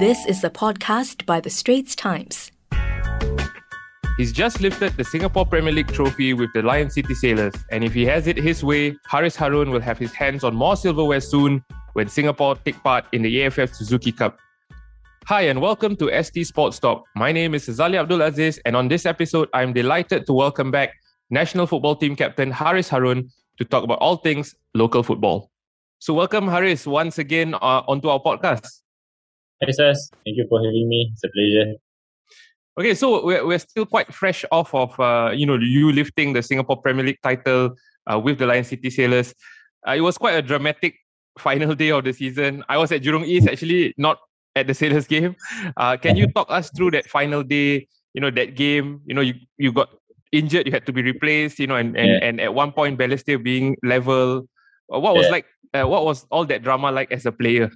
This is a podcast by The Straits Times. He's just lifted the Singapore Premier League trophy with the Lion City Sailors, and if he has it his way, Hariss Harun will have his hands on more silverware soon when Singapore take part in the AFF Suzuki Cup. Hi, and welcome to ST Sports Talk. My name is Sazali Abdul Aziz, and on this episode, I'm delighted to welcome back National Football Team captain Hariss Harun to talk about all things local football. So, welcome, Hariss, once again uh, onto our podcast. Hi, Sas. Thank you for having me. It's a pleasure. Okay, so we're, we're still quite fresh off of uh, you know you lifting the Singapore Premier League title uh, with the Lion City Sailors. Uh, it was quite a dramatic final day of the season. I was at Jurong East actually, not at the Sailors game. Uh, can you talk us through that final day? You know that game. You know you you got injured, you had to be replaced. You know, and and, Yeah. and at one point Balestier being level. Uh, what was Yeah. like? Uh, what was all that drama like as a player?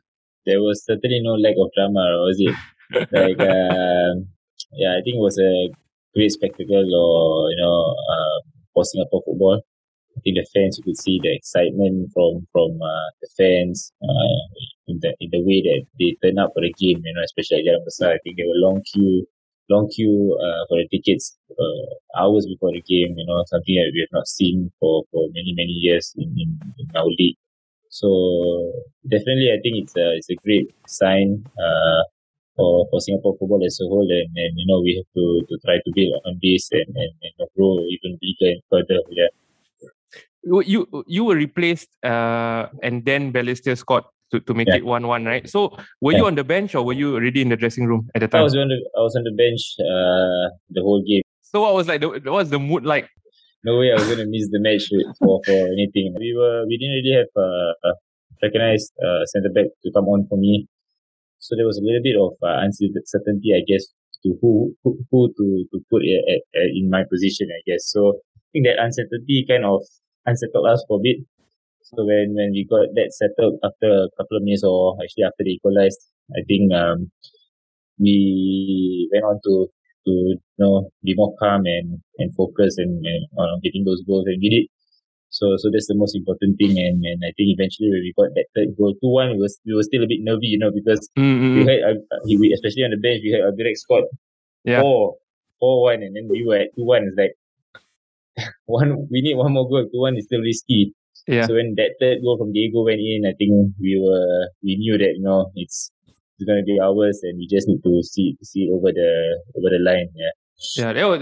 There was certainly no lack of drama, was it? like, um, yeah, I think it was a great spectacle, or you know, uh, for Singapore football. I think the fans, you could see the excitement from from uh, the fans uh, in the in the way that they turn up for the game. You know, especially at Jalan Besar. I think there were long queue, long queue uh, for the tickets uh, hours before the game. You know, something that we have not seen for for many many years in in, in our league. So definitely, I think it's a it's a great sign uh, for for Singapore football as a whole, and, and you know we have to, to try to build on this and, and, and grow even bigger and further. Yeah, You you, you were replaced, uh, and then Balestier scored to, to make Yeah. it one one, right? So were you on the bench or were you already in the dressing room at the time? I was on the I was on the bench uh, the whole game. So what was like the what was the mood like? No way I was gonna miss the match for for anything. We were we didn't really have uh, a recognized uh, centre back to come on for me, so there was a little bit of uh, uncertainty, I guess, to who who, who to to put at, at, in my position, I guess. So I think that uncertainty kind of unsettled us for a bit. So when when we got that settled after a couple of minutes, or actually after they equalized, I think um we went on to to you know be more calm and and focus and, and on getting those goals and we it. So so that's the most important thing and, and I think eventually when we got that third goal two one we was we were still a bit nervy you know because Mm-mm. we had uh, we, especially on the bench we had a direct scored Yeah. four four one and then we were at two one it's like one we need one more goal two one is still risky Yeah. so when that third goal from Diego went in I think we were we knew that you know it's gonna be ours and we just need to see see over the over the line yeah Yeah, that was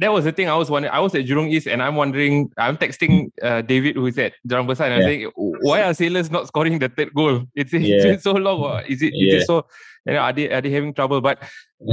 that was the thing I was wondering. I was at Jurong East and I'm wondering. I'm texting uh, David who's at Jalan Besar and I'm Yeah. saying, why are sailors not scoring the third goal? It's, it's Yeah. been so long. or Is it? Is it Yeah. so? You know, are they are they having trouble? But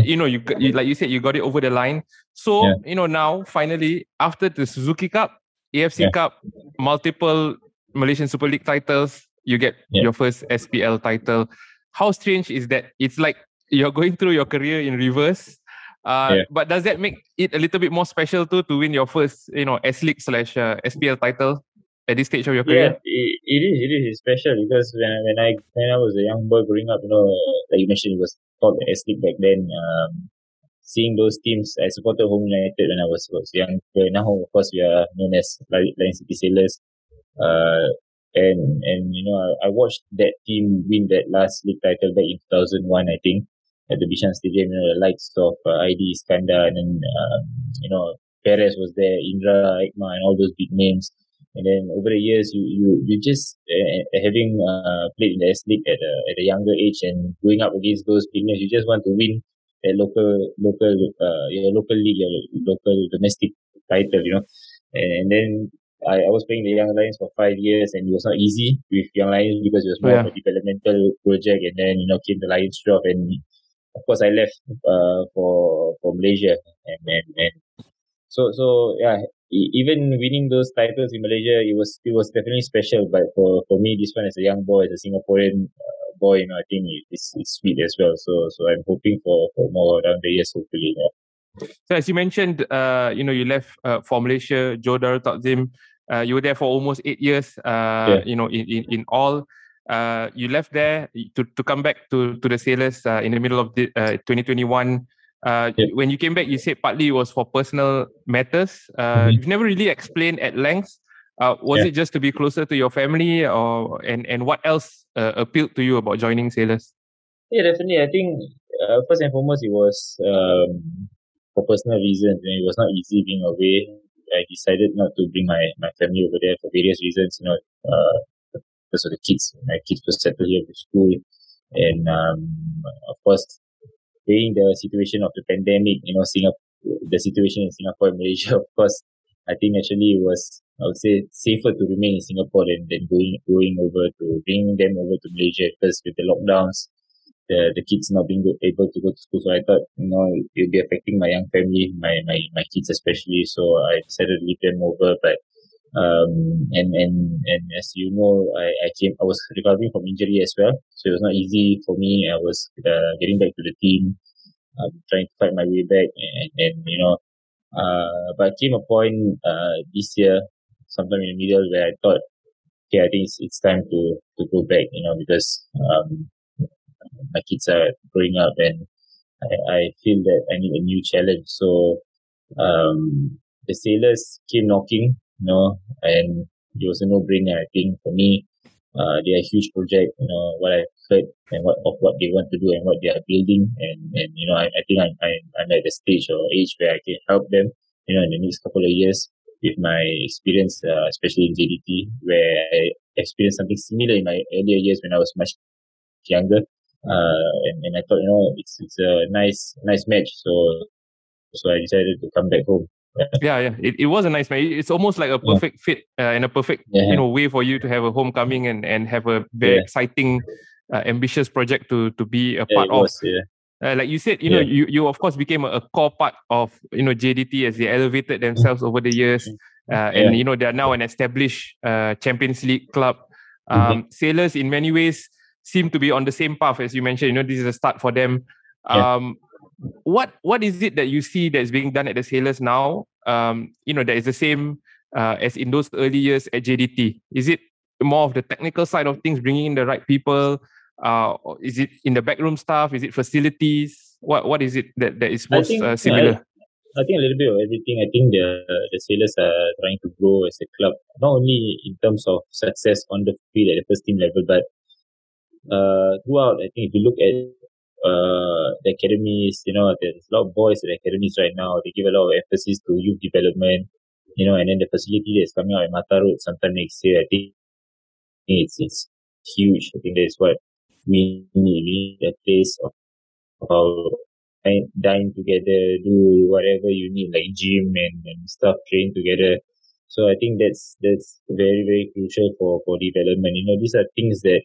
you know, you, got- you like you said, you got it over the line. So Yeah. you know now finally after the Suzuki Cup, AFC Yeah. Cup, multiple Malaysian Super League titles, you get Yeah. your first SPL title. How strange is that? It's like you're going through your career in reverse. Uh, Yeah. But does that make it a little bit more special too to win your first, you know, S League slash uh, SPL title at this stage of your Yeah, career? it, it is. It is special because when I, when I when I was a young boy growing up, you know, like you mentioned, it was called the S League back then. Um, seeing those teams, I supported Home United when I was was young. Now, of course, we are known as Lion City Sailors. Uh, and and you know, I, I watched that team win that last league title back in 2001, I think, at the Bishan Stadium. You know, the likes of uh, ID Iskandar and then um, you know Perez was there, Indra, Egmar, and all those big names. And then over the years, you you you just uh, having uh, played in the S League at a at a younger age and going up against those big names, you just want to win a local local uh your local league, your local domestic title, you know. And, and then I, I was playing the Young Lions for five years, and it was not easy with Young Lions because it was more of a developmental project. And then you know came the Lions drop, and of course I left uh for for Malaysia, and and, and so so yeah even winning those titles in Malaysia, it was it was definitely special. But for, for me, this one as a young boy, as a Singaporean uh, boy, you know, I think it's it's sweet as well. So so I'm hoping for, for more down the years, hopefully. Yeah. So as you mentioned, uh, you know, you left uh, for Malaysia, Johor Darul Takzim. Uh, you were there for almost eight years. Uh, Yeah. You know, in, in, in all, uh, you left there to, to come back to, to the Sailors uh, in the middle of the, uh, 2021. Uh, Yeah. When you came back, you said partly it was for personal matters. Uh, Mhm. You've never really explained at length. Uh, was Yeah. it just to be closer to your family, or and and what else uh, appealed to you about joining Sailors? Yeah, definitely. I think uh, first and foremost, it was um, for personal reasons. Know, it was not easy being away. I decided not to bring my, my family over there for various reasons. You know, uh, because of the kids. My kids were settled here to school, and um, of course, being the situation of the pandemic, you know, Singapore, the situation in Singapore and Malaysia, of course, I think actually it was I would say safer to remain in Singapore than, than going going over to bringing them over to Malaysia because with the lockdowns, the the kids not being able to go to school. So I thought, you know, it will be affecting my young family, my, my, my kids especially. So I decided to leave them over. But um and and and as you know, I, I came I was recovering from injury as well. So it was not easy for me. I was uh, getting back to the team, uh, trying to fight my way back and, and you know uh but came a point uh this year sometime in the middle where I thought okay I think it's, it's time to to go back you know because um my kids are growing up and I, I feel that I need a new challenge. So um, the sailors came knocking, you know, and it was a no-brainer. I think for me, uh, they are a huge project. You know what I've heard and what of what they want to do and what they are building, and and you know I, I think I, I I'm at the stage or age where I can help them. You know, in the next couple of years with my experience, uh, especially in JDT, where I experienced something similar in my earlier years when I was much younger uh, and, and I thought, you know, it's it's a nice nice match. So so I decided to come back home. Yeah, yeah, It, it was a nice match. It's almost like a perfect yeah. fit uh, and a perfect yeah. you know way for you to have a homecoming and and have a very yeah. exciting, uh, ambitious project to to be a part of. Was, uh, like you said, you know, you, you of course became a, a, core part of you know JDT as they elevated themselves over the years, uh, and you know they are now an established uh, Champions League club. Mm-hmm. Um, mm-hmm. Sailors, in many ways, seem to be on the same path as you mentioned. You know, this is a start for them. Yeah. Um, what what is it that you see that's being done at the Sailors now? Um, you know, that is the same uh, as in those early years at JDT. Is it more of the technical side of things, bringing in the right people? Uh, is it in the backroom stuff? Is it facilities? What what is it that, that is most think, uh, similar? I, I, think a little bit of everything. I think the the Sailors are trying to grow as a club, not only in terms of success on the field at the first team level, but uh, throughout, I think if you look at uh, the academies, you know, there's a lot of boys in the academies right now. They give a lot of emphasis to youth development, you know, and then the facility that's coming out at Mattar sometime next year, I think it's it's huge. I think that's what we need. We need a place of, of dine together, do whatever you need, like gym and, and stuff, train together. So I think that's that's very very crucial for for development. You know, these are things that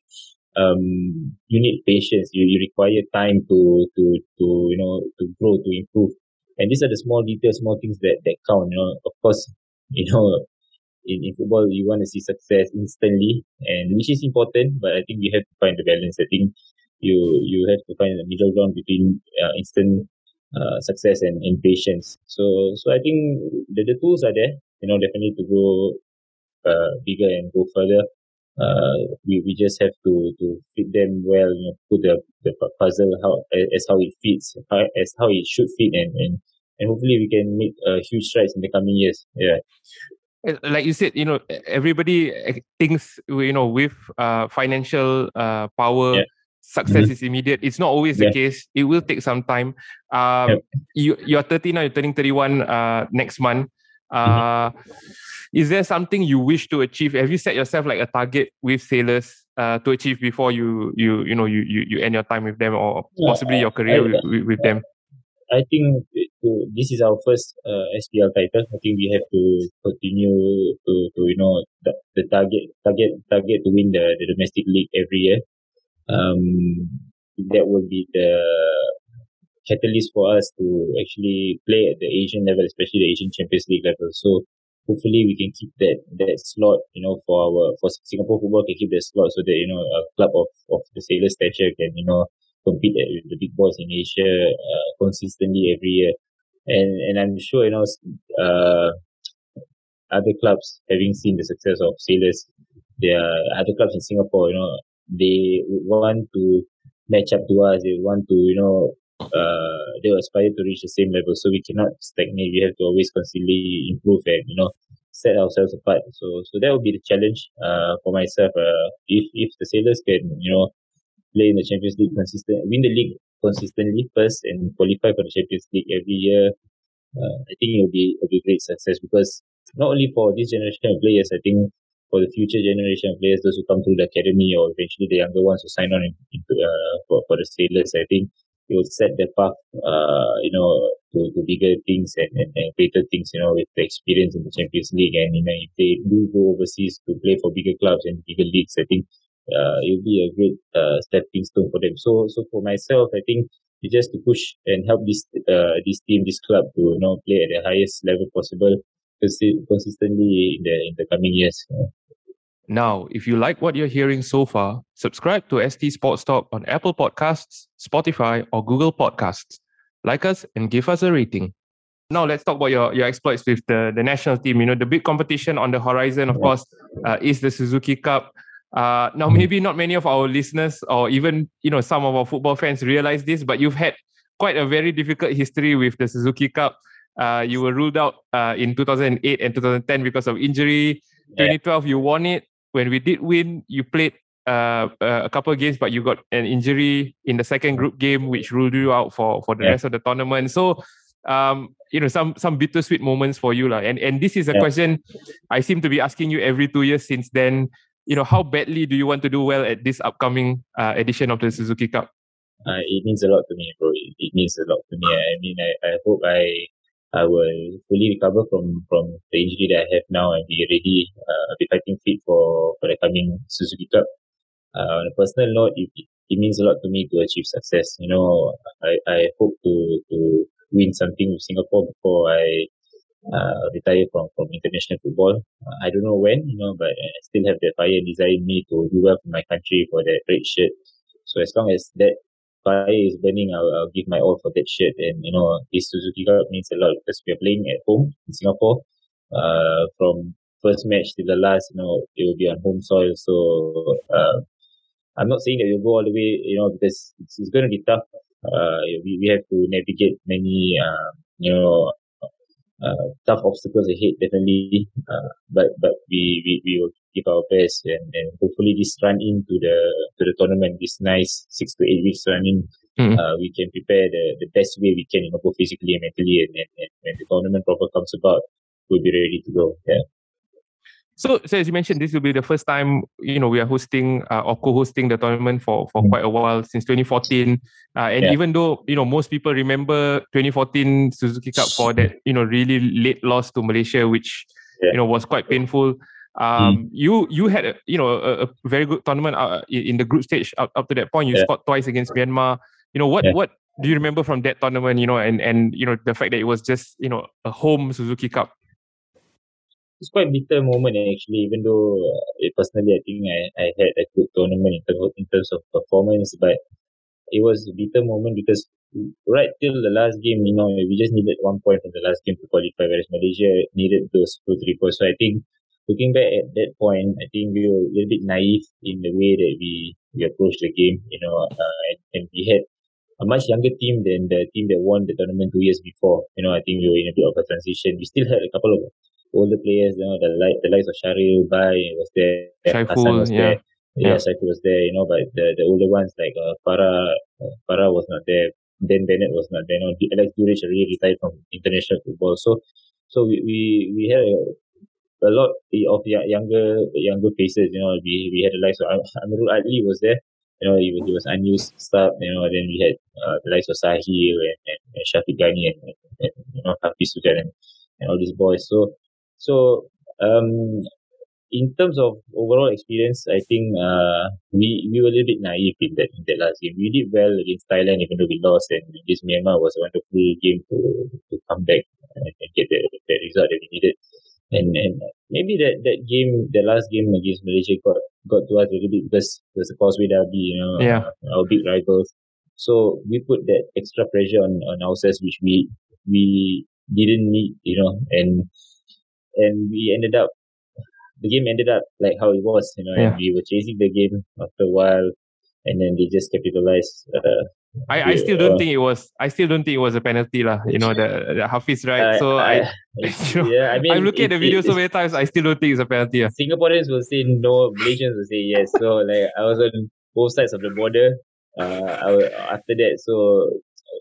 um, you need patience. You, you require time to, to, to, you know, to grow, to improve. And these are the small details, small things that, that count, you know, of course, you know, in, in football, you want to see success instantly and which is important, but I think you have to find the balance. I think you, you have to find the middle ground between uh, instant uh, success and, and patience. So, so I think the, the tools are there, you know, definitely to go uh, bigger and go further uh, we, we just have to, to fit them well, you know, put the, the puzzle how, as how it fits, how, as how it should fit and, and, and hopefully we can make uh, huge strides in the coming years. Yeah. Like you said, you know, everybody eh, thinks, you know, with uh, financial uh, power, yeah. success mm-hmm. is immediate. It's not always yeah. the case. It will take some time. Um, yep. you, you're 30 now, you're turning 31 uh, next month. Uh, mm-hmm is there something you wish to achieve? Have you set yourself like a target with sailors uh, to achieve before you you you know you you, you end your time with them or possibly your career I, with, with them? I think this is our first uh, SPL title. I think we have to continue to, to you know the, the target target target to win the, the domestic league every year. Um, that will be the catalyst for us to actually play at the Asian level, especially the Asian Champions League level. So hopefully we can keep that that slot, you know, for our for Singapore football can keep that slot so that you know a club of of the sailor stature can you know compete with the big boys in Asia uh, consistently every year, and and I'm sure you know uh, other clubs having seen the success of sailors, there are other clubs in Singapore, you know, they want to match up to us. They want to you know uh, they aspire to reach the same level. So we cannot stagnate. We have to always constantly improve and, you know, set ourselves apart. So, so that will be the challenge, uh, for myself. Uh, if, if the sailors can, you know, play in the Champions League consistent, win the league consistently first, and qualify for the Champions League every year. Uh, I think it will be a great success because not only for this generation of players, I think for the future generation of players, those who come through the academy or eventually the younger ones who sign on into uh, for, for the sailors, I think it will set the path, uh, you know, to, to bigger things and, and, and greater things, you know, with the experience in the Champions League. And, you know, if they do go overseas to play for bigger clubs and bigger leagues, I think, uh, it will be a great, uh, stepping stone for them. So, so for myself, I think it's just to push and help this, uh, this team, this club to, you know, play at the highest level possible consistently in the, in the coming years. You know. Now, if you like what you're hearing so far, subscribe to ST Sports Talk on Apple Podcasts, Spotify, or Google Podcasts. Like us and give us a rating. Now, let's talk about your, your exploits with the, the national team. You know, the big competition on the horizon, of course, uh, is the Suzuki Cup. Uh, now, maybe not many of our listeners or even, you know, some of our football fans realize this, but you've had quite a very difficult history with the Suzuki Cup. Uh, you were ruled out uh, in 2008 and 2010 because of injury. 2012, you won it when we did win, you played uh, uh, a couple of games, but you got an injury in the second group game, which ruled you out for for the yeah. rest of the tournament. So, um, you know, some some bittersweet moments for you, lah. And and this is a yeah. question I seem to be asking you every two years since then. You know, how badly do you want to do well at this upcoming uh, edition of the Suzuki Cup? Uh, it means a lot to me, bro. It, it means a lot to me. I mean, I, I hope I I will fully recover from from the injury that I have now and be ready, uh, be fighting fit for for the coming Suzuki Cup. Uh, on a personal note, it, it means a lot to me to achieve success. You know, I, I hope to to win something with Singapore before I uh, retire from from international football. Uh, I don't know when, you know, but I still have the fire and desire in me to do well for my country for that red shirt. So as long as that fire is burning, I'll, I'll give my all for that shirt. And, you know, this Suzuki Cup means a lot because we are playing at home in Singapore. Uh, from first match to the last, you know, it will be on home soil. So, uh, I'm not saying that we'll go all the way, you know, because it's, it's going to be tough. Uh, we, we have to navigate many, uh, you know, uh, tough obstacles ahead, definitely. Uh, but but we, we, we will give our best and, and hopefully this run into the to the tournament, this nice six to eight weeks running, mm-hmm. uh, we can prepare the, the best way we can, you know, both physically and mentally. And, and, and when the tournament proper comes about, we'll be ready to go. Yeah. So, so as you mentioned, this will be the first time you know we are hosting uh, or co-hosting the tournament for for mm. quite a while since 2014. Uh, and yeah. even though you know most people remember 2014 Suzuki Cup for that you know really late loss to Malaysia, which yeah. you know was quite painful. Um, mm. You you had a, you know a, a very good tournament uh, in the group stage up, up to that point. You yeah. scored twice against Myanmar. You know what what do you remember from that tournament? You know and and you know the fact that it was just you know a home Suzuki Cup it's quite a bitter moment actually. Even though uh, personally, I think I, I had a good tournament in terms of, in terms of performance, but it was a bitter moment because right till the last game, you know, we just needed one point from the last game to qualify, whereas Malaysia needed those two three points. So I think looking back at that point, I think we were a little bit naive in the way that we we approached the game. You know, uh, and, and we had a much younger team than the team that won the tournament two years before. You know, I think we were in a bit of a transition. We still had a couple of older players, you know, the like the likes of Sharil Bai was there, Saiful, was yeah. there. Yeah, yeah. Was there, you know, but the, the older ones like uh, Farah, uh, Farah was not there. Dan Bennett was not there. You know, Alex Duric already retired from international football. So, so we, we, we had a, a lot of younger younger faces. You know, we we had the likes of Amirul Adli was there. You know, he, he was unused stuff. You know, then we had uh, the likes of Sahil and, and, and Shafiq Ghani and, and, you know Hafiz and, and all these boys. So so um, in terms of overall experience, I think uh, we we were a little bit naive in that in that last game. We did well against Thailand, even though we lost, and this Myanmar was a wonderful game to to come back and, and get the, the result that we needed. And and maybe that, that game, the last game against Malaysia got got to us a little bit because there's a Causeway Derby, you know, yeah. uh, our big rivals. So we put that extra pressure on, on ourselves, which we we didn't need, you know, and and we ended up the game ended up like how it was, you know, yeah. and we were chasing the game after a while, and then they just capitalized. Uh, I, I still don't think it was. I still don't think it was a penalty, lah. You know the the Hafiz right. so I, I you know, yeah, I mean, I'm looking it, at the video it, so many times. I still don't think it's a penalty. Singaporeans will say no, Malaysians will say yes. So like I was on both sides of the border. Uh, I, after that, so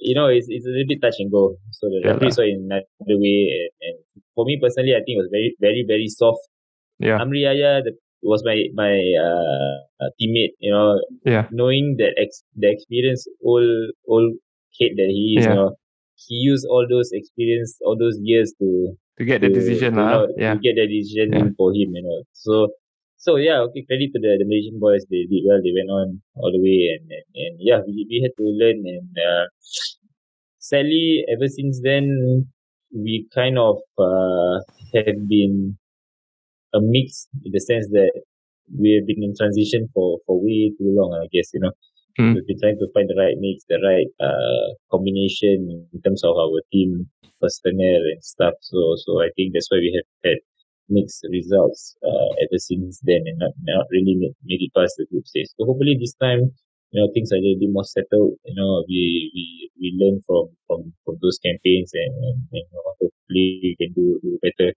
you know, it's, it's a little bit touch and go. So the yeah, referee saw in another way, and, and, for me personally, I think it was very, very, very soft. Yeah, Amri the, was my my uh, uh, teammate. You know, yeah, knowing that ex, the experience old old kid that he is, yeah. you know, he used all those experience, all those years to to get to, the decision, to, know, yeah, to get the decision yeah. for him. You know, so so yeah, okay, credit to the, the Malaysian boys. They did well. They went on all the way, and and, and yeah, we we had to learn. And uh, sadly, ever since then, we kind of uh, have been a mix in the sense that we have been in transition for for way too long. I guess you know. Mm. We've been trying to find the right mix, the right uh, combination in terms of our team personnel and stuff. So, so I think that's why we have had mixed results uh, ever since then and not, not really made, made it past the group stage. So hopefully this time, you know, things are a little bit more settled. You know, we we, we learn from, from, from those campaigns and, and, and hopefully we can do, do better.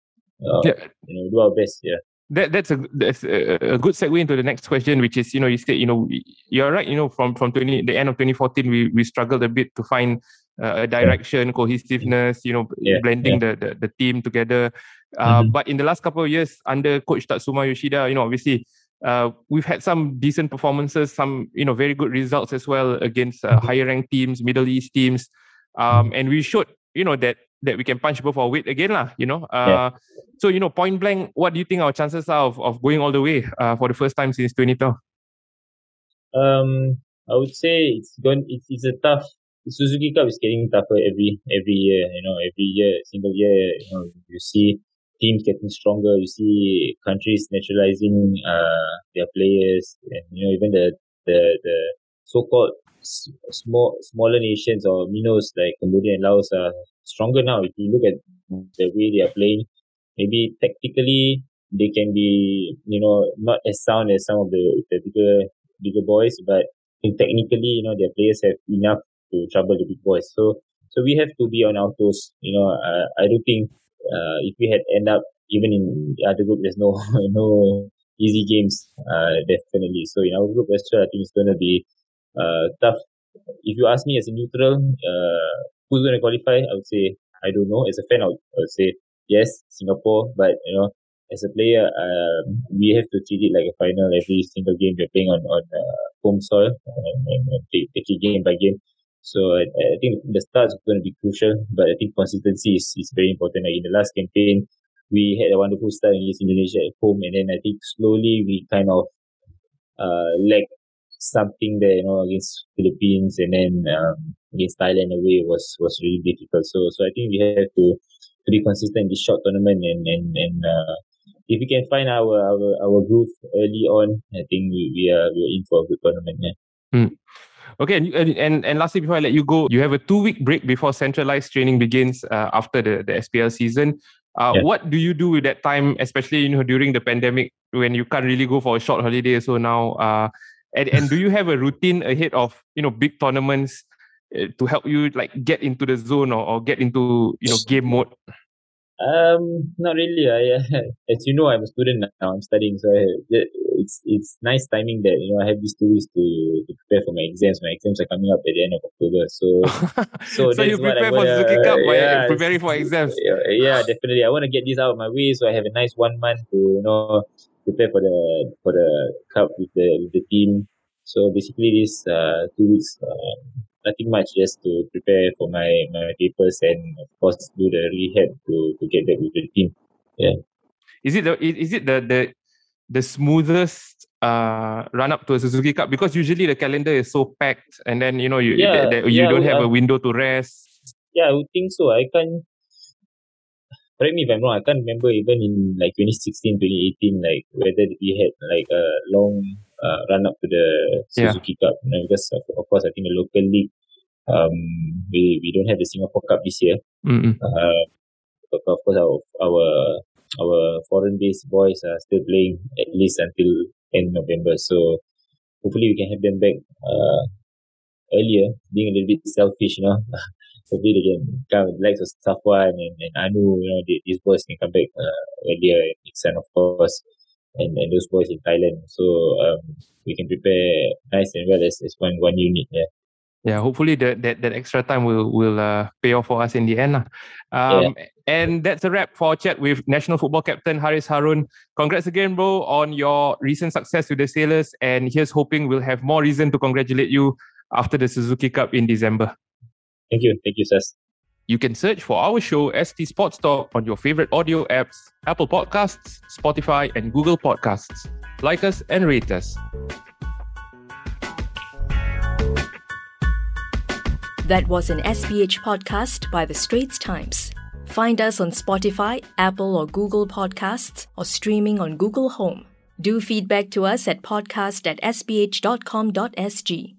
Uh, yeah. You know, do our best. Yeah. That that's a that's a, a, good segue into the next question, which is you know you said you know you're right you know from from twenty the end of 2014 we we struggled a bit to find uh, a direction, yeah. cohesiveness, you know, yeah. blending yeah. The, the the team together. Uh, mm-hmm. But in the last couple of years under Coach Tatsuma Yoshida, you know, obviously uh, we've had some decent performances, some you know very good results as well against uh, mm-hmm. higher ranked teams, Middle East teams, um, and we showed you know that that we can punch above our weight again, lah. You know, uh, so you know, point blank, what do you think our chances are of, of going all the way uh, for the first time since 2012? Um, I would say it's going. It's, it's a tough Suzuki Cup is getting tougher every every year. You know, every year, single year, you know, you see teams getting stronger. You see countries naturalizing uh, their players, and you know, even the the the so-called small smaller nations or minnows like Cambodia and Laos are stronger now. If you look at the way they are playing, maybe tactically they can be you know not as sound as some of the, the bigger bigger boys, but technically you know their players have enough to trouble the big boys. So so we have to be on our toes. You know, uh, I don't think uh, if we had end up even in the other group, there's no no easy games. Uh, definitely. So in our group as well, I think it's going to be tough. If you ask me as a neutral, uh, who's going to qualify? I would say I don't know. As a fan, I would, I would say yes, Singapore. But you know, as a player, um, we have to treat it like a final. Every single game we're playing on on uh, home soil and, and, and take, take it game by game. So I, I think the start is going to be crucial, but I think consistency is, is very important. Like in the last campaign, we had a wonderful start against Indonesia at home, and then I think slowly we kind of uh, lack something there, you know, against Philippines, and then um, against Thailand away was was really difficult. So so I think we have to to be consistent in this short tournament, and and and uh, if we can find our our our groove early on, I think we, we are we are in for a good tournament. Yeah. Mm. Okay, and, and and lastly, before I let you go, you have a two week break before centralized training begins uh, after the, the SPL season. Uh, yeah. What do you do with that time, especially you know during the pandemic when you can't really go for a short holiday? So now, uh, and and do you have a routine ahead of you know big tournaments uh, to help you like get into the zone or, or get into you know game mode? Um, not really. I, uh, as you know, I'm a student now. I'm studying, so I, it's it's nice timing that you know I have these two weeks to, to prepare for my exams. My exams are coming up at the end of October, so so, so you prepare for Suzuki Cup by yeah, preparing for exams. Yeah, yeah, definitely. I want to get this out of my way, so I have a nice one month to you know prepare for the for the cup with the with the team. So basically, this uh, two weeks. Uh, nothing much just to prepare for my, my papers and of course do the rehab to, to get back with the team. Yeah. Is it the is it the the the smoothest uh run up to a Suzuki Cup because usually the calendar is so packed and then you know you yeah, the, the, you yeah, don't have uh, a window to rest. Yeah, I would think so. I can't correct me if I'm wrong. I can't remember even in like 2016, 2018, like whether we had like a long uh, run up to the Suzuki yeah. Cup. You know, because of, of, course, I think the local league, um, we we don't have the Singapore Cup this year. Mm-hmm. Uh, but of course, our our our foreign-based boys are still playing at least until end November. So hopefully, we can have them back uh, earlier. Being a little bit selfish, you know. hopefully they can come with likes of Safuwan and, and Anu, you know, they, these boys can come back uh, earlier next time, of course and, and those boys in Thailand. So um, we can prepare nice and well as, as one one unit. Yeah. Yeah, hopefully that that, that extra time will will uh, pay off for us in the end. Um, yeah. And that's a wrap for chat with national football captain Hariss Harun. Congrats again, bro, on your recent success with the Sailors. And here's hoping we'll have more reason to congratulate you after the Suzuki Cup in December. Thank you. Thank you, Sas. You can search for our show, ST Sports Talk, on your favorite audio apps, Apple Podcasts, Spotify, and Google Podcasts. Like us and rate us. That was an SPH podcast by The Straits Times. Find us on Spotify, Apple or Google Podcasts, or streaming on Google Home. Do feedback to us at podcast at sph.com.sg.